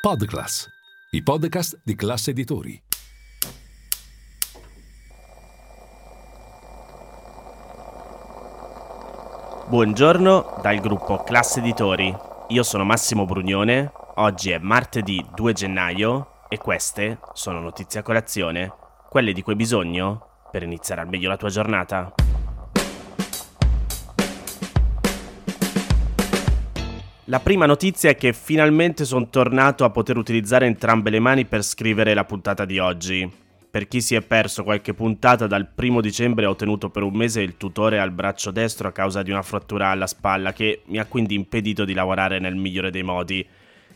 Podclass, i podcast di classe editori. Buongiorno dal gruppo Classe Editori. Io sono Massimo Brugnone. Oggi è martedì 2 gennaio e queste sono notizie a colazione, quelle di cui hai bisogno per iniziare al meglio la tua giornata. La prima notizia è che finalmente sono tornato a poter utilizzare entrambe le mani per scrivere la puntata di oggi. Per chi si è perso qualche puntata, dal primo dicembre ho tenuto per un mese il tutore al braccio destro a causa di una frattura alla spalla che mi ha quindi impedito di lavorare nel migliore dei modi.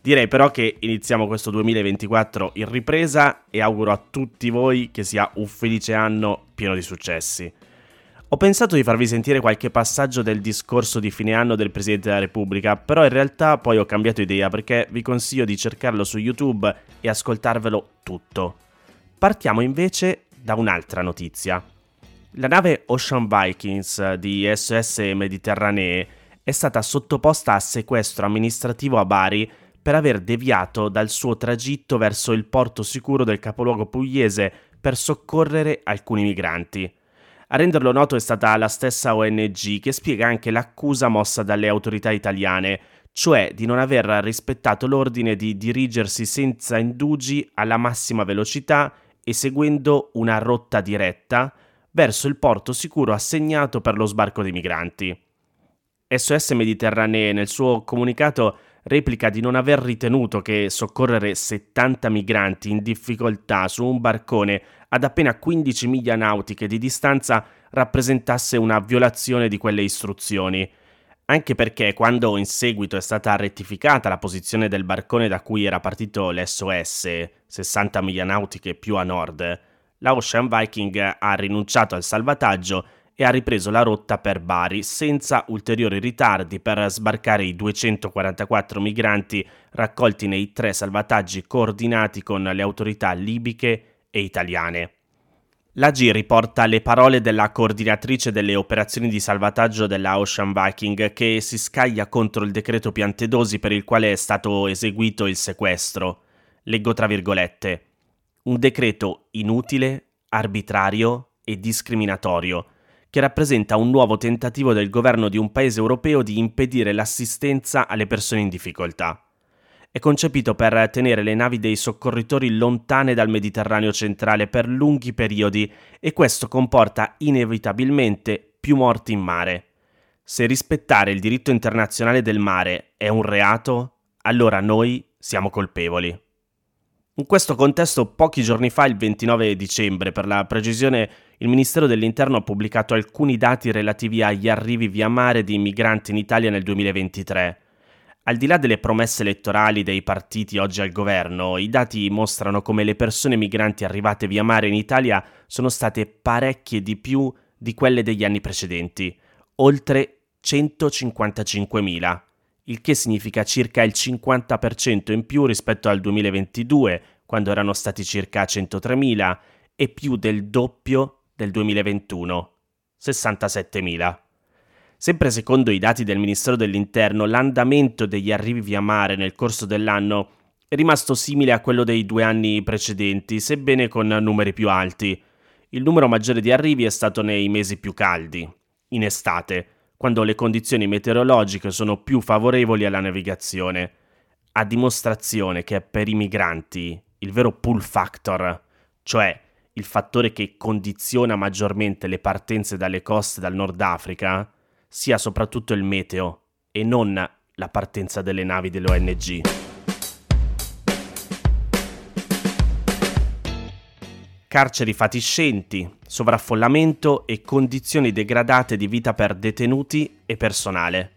Direi però che iniziamo questo 2024 in ripresa e auguro a tutti voi che sia un felice anno pieno di successi. Ho pensato di farvi sentire qualche passaggio del discorso di fine anno del Presidente della Repubblica, però in realtà poi ho cambiato idea perché vi consiglio di cercarlo su YouTube e ascoltarvelo tutto. Partiamo invece da un'altra notizia. La nave Ocean Vikings di SOS Mediterranee è stata sottoposta a sequestro amministrativo a Bari per aver deviato dal suo tragitto verso il porto sicuro del capoluogo pugliese per soccorrere alcuni migranti. A renderlo noto è stata la stessa ONG che spiega anche l'accusa mossa dalle autorità italiane, cioè di non aver rispettato l'ordine di dirigersi senza indugi alla massima velocità e seguendo una rotta diretta verso il porto sicuro assegnato per lo sbarco dei migranti. SOS Mediterranee nel suo comunicato replica di non aver ritenuto che soccorrere 70 migranti in difficoltà su un barcone ad appena 15 miglia nautiche di distanza rappresentasse una violazione di quelle istruzioni, anche perché quando in seguito è stata rettificata la posizione del barcone da cui era partito l'SOS, 60 miglia nautiche più a nord, la Ocean Viking ha rinunciato al salvataggio e ha ripreso la rotta per Bari senza ulteriori ritardi per sbarcare i 244 migranti raccolti nei tre salvataggi coordinati con le autorità libiche e italiane. L'AG riporta le parole della coordinatrice delle operazioni di salvataggio della Ocean Viking che si scaglia contro il decreto Piantedosi per il quale è stato eseguito il sequestro. Leggo tra virgolette. Un decreto inutile, arbitrario e discriminatorio che rappresenta un nuovo tentativo del governo di un paese europeo di impedire l'assistenza alle persone in difficoltà. È concepito per tenere le navi dei soccorritori lontane dal Mediterraneo centrale per lunghi periodi e questo comporta inevitabilmente più morti in mare. Se rispettare il diritto internazionale del mare è un reato, allora noi siamo colpevoli. In questo contesto, pochi giorni fa, il 29 dicembre, per la precisione, il Ministero dell'Interno ha pubblicato alcuni dati relativi agli arrivi via mare di migranti in Italia nel 2023. Al di là delle promesse elettorali dei partiti oggi al governo, i dati mostrano come le persone migranti arrivate via mare in Italia sono state parecchie di più di quelle degli anni precedenti, oltre 155.000 il che significa circa il 50% in più rispetto al 2022, quando erano stati circa 103.000, e più del doppio del 2021, 67.000. Sempre secondo i dati del Ministero dell'Interno, l'andamento degli arrivi via mare nel corso dell'anno è rimasto simile a quello dei due anni precedenti, sebbene con numeri più alti. Il numero maggiore di arrivi è stato nei mesi più caldi, in estate, quando le condizioni meteorologiche sono più favorevoli alla navigazione, a dimostrazione che per i migranti il vero pull factor, cioè il fattore che condiziona maggiormente le partenze dalle coste dal Nord Africa, sia soprattutto il meteo e non la partenza delle navi dell'ONG. carceri fatiscenti, sovraffollamento e condizioni degradate di vita per detenuti e personale.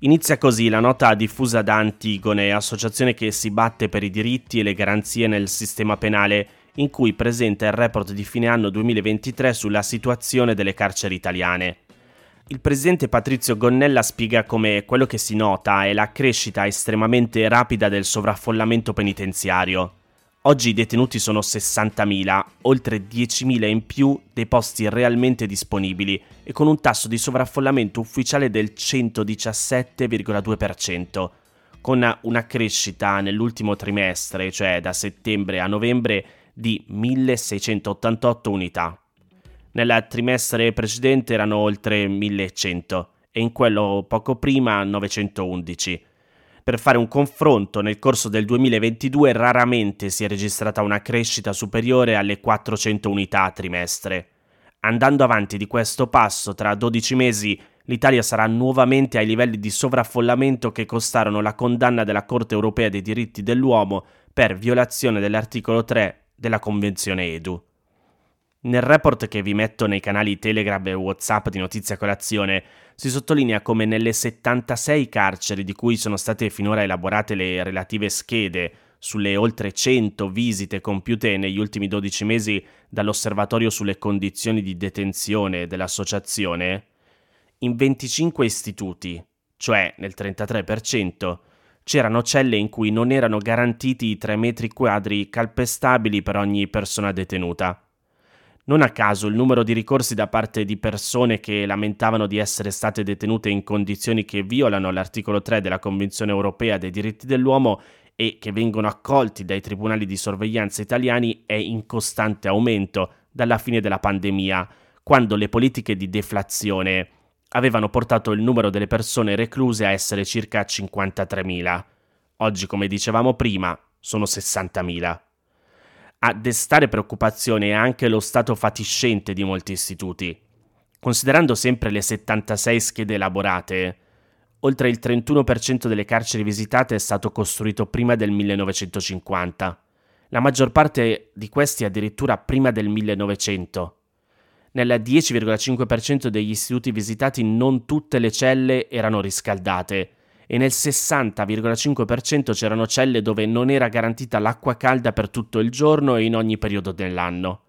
Inizia così la nota diffusa da Antigone, associazione che si batte per i diritti e le garanzie nel sistema penale, in cui presenta il report di fine anno 2023 sulla situazione delle carceri italiane. Il presidente Patrizio Gonnella spiega come quello che si nota è la crescita estremamente rapida del sovraffollamento penitenziario. Oggi i detenuti sono 60.000, oltre 10.000 in più dei posti realmente disponibili e con un tasso di sovraffollamento ufficiale del 117,2%, con una crescita nell'ultimo trimestre, cioè da settembre a novembre, di 1688 unità. Nel trimestre precedente erano oltre 1100 e in quello poco prima 911. Per fare un confronto, nel corso del 2022 raramente si è registrata una crescita superiore alle 400 unità a trimestre. Andando avanti di questo passo, tra 12 mesi l'Italia sarà nuovamente ai livelli di sovraffollamento che costarono la condanna della Corte europea dei diritti dell'uomo per violazione dell'articolo 3 della Convenzione EDU. Nel report che vi metto nei canali Telegram e WhatsApp di Notizia Colazione si sottolinea come nelle 76 carceri di cui sono state finora elaborate le relative schede sulle oltre 100 visite compiute negli ultimi 12 mesi dall'Osservatorio sulle condizioni di detenzione dell'associazione, in 25 istituti, cioè nel 33%, c'erano celle in cui non erano garantiti i 3 metri quadri calpestabili per ogni persona detenuta. Non a caso il numero di ricorsi da parte di persone che lamentavano di essere state detenute in condizioni che violano l'articolo 3 della Convenzione europea dei diritti dell'uomo e che vengono accolti dai tribunali di sorveglianza italiani è in costante aumento dalla fine della pandemia, quando le politiche di deflazione avevano portato il numero delle persone recluse a essere circa 53.000. Oggi, come dicevamo prima, sono 60.000. A destare preoccupazione è anche lo stato fatiscente di molti istituti. Considerando sempre le 76 schede elaborate, oltre il 31% delle carceri visitate è stato costruito prima del 1950. La maggior parte di questi addirittura prima del 1900. Nel 10,5% degli istituti visitati non tutte le celle erano riscaldate e nel 60,5% c'erano celle dove non era garantita l'acqua calda per tutto il giorno e in ogni periodo dell'anno.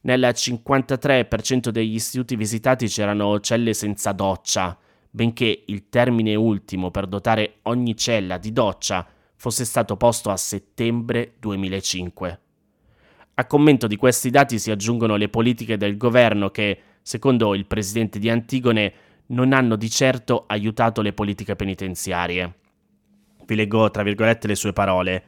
Nel 53% degli istituti visitati c'erano celle senza doccia, benché il termine ultimo per dotare ogni cella di doccia fosse stato posto a settembre 2005. A commento di questi dati si aggiungono le politiche del governo che, secondo il presidente di Antigone, non hanno di certo aiutato le politiche penitenziarie. Vi leggo tra virgolette le sue parole.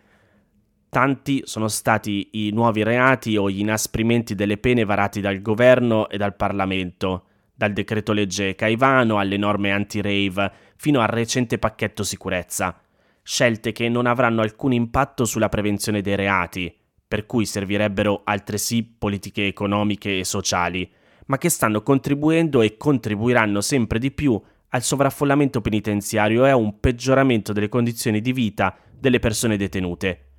Tanti sono stati i nuovi reati o gli inasprimenti delle pene varati dal governo e dal Parlamento, dal decreto legge Caivano alle norme anti-rave fino al recente pacchetto sicurezza. Scelte che non avranno alcun impatto sulla prevenzione dei reati, per cui servirebbero altresì politiche economiche e sociali, ma che stanno contribuendo e contribuiranno sempre di più al sovraffollamento penitenziario e a un peggioramento delle condizioni di vita delle persone detenute,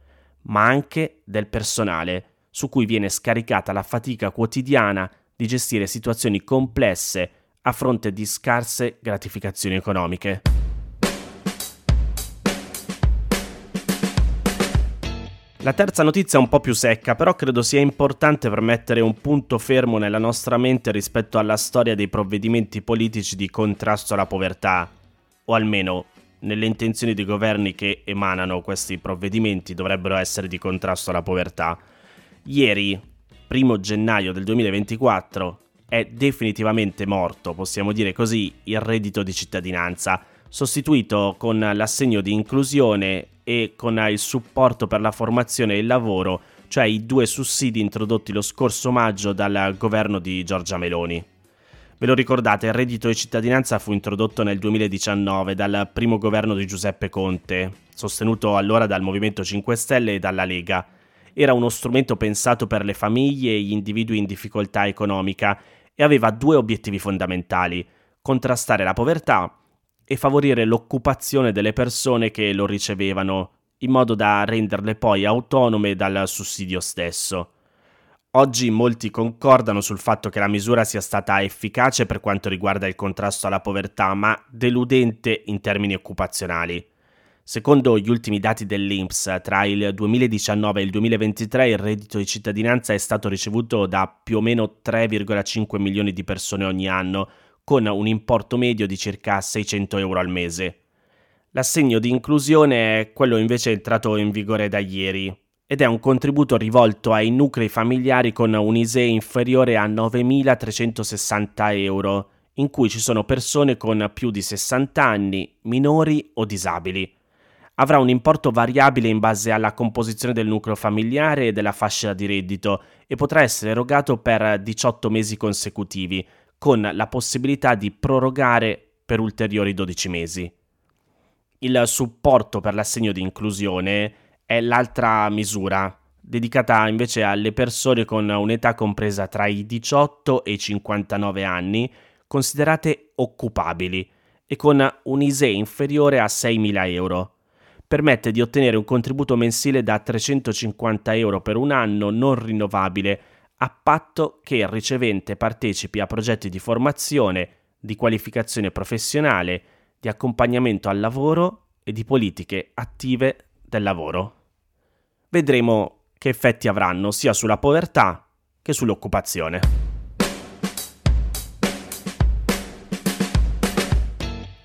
ma anche del personale, su cui viene scaricata la fatica quotidiana di gestire situazioni complesse a fronte di scarse gratificazioni economiche. La terza notizia è un po' più secca, però credo sia importante per mettere un punto fermo nella nostra mente rispetto alla storia dei provvedimenti politici di contrasto alla povertà, o almeno nelle intenzioni dei governi che emanano questi provvedimenti dovrebbero essere di contrasto alla povertà. Ieri, primo gennaio del 2024, è definitivamente morto, possiamo dire così, il reddito di cittadinanza, sostituito con l'assegno di inclusione e con il supporto per la formazione e il lavoro, cioè i due sussidi introdotti lo scorso maggio dal governo di Giorgia Meloni. Ve lo ricordate, il reddito di cittadinanza fu introdotto nel 2019 dal primo governo di Giuseppe Conte, sostenuto allora dal Movimento 5 Stelle e dalla Lega. Era uno strumento pensato per le famiglie e gli individui in difficoltà economica e aveva due obiettivi fondamentali, contrastare la povertà e favorire l'occupazione delle persone che lo ricevevano, in modo da renderle poi autonome dal sussidio stesso. Oggi molti concordano sul fatto che la misura sia stata efficace per quanto riguarda il contrasto alla povertà, ma deludente in termini occupazionali. Secondo gli ultimi dati dell'INPS, tra il 2019 e il 2023 il reddito di cittadinanza è stato ricevuto da più o meno 3,5 milioni di persone ogni anno, con un importo medio di circa 600 euro al mese. L'assegno di inclusione è quello invece entrato in vigore da ieri ed è un contributo rivolto ai nuclei familiari con un ISE inferiore a 9.360 euro, in cui ci sono persone con più di 60 anni, minori o disabili. avrà un importo variabile in base alla composizione del nucleo familiare e della fascia di reddito e potrà essere erogato per 18 mesi consecutivi, con la possibilità di prorogare per ulteriori 12 mesi. Il supporto per l'assegno di inclusione è l'altra misura, dedicata invece alle persone con un'età compresa tra i 18 e i 59 anni, considerate occupabili e con un ISE inferiore a 6.000 euro. Permette di ottenere un contributo mensile da 350 euro per un anno non rinnovabile, a patto che il ricevente partecipi a progetti di formazione, di qualificazione professionale, di accompagnamento al lavoro e di politiche attive del lavoro. Vedremo che effetti avranno sia sulla povertà che sull'occupazione.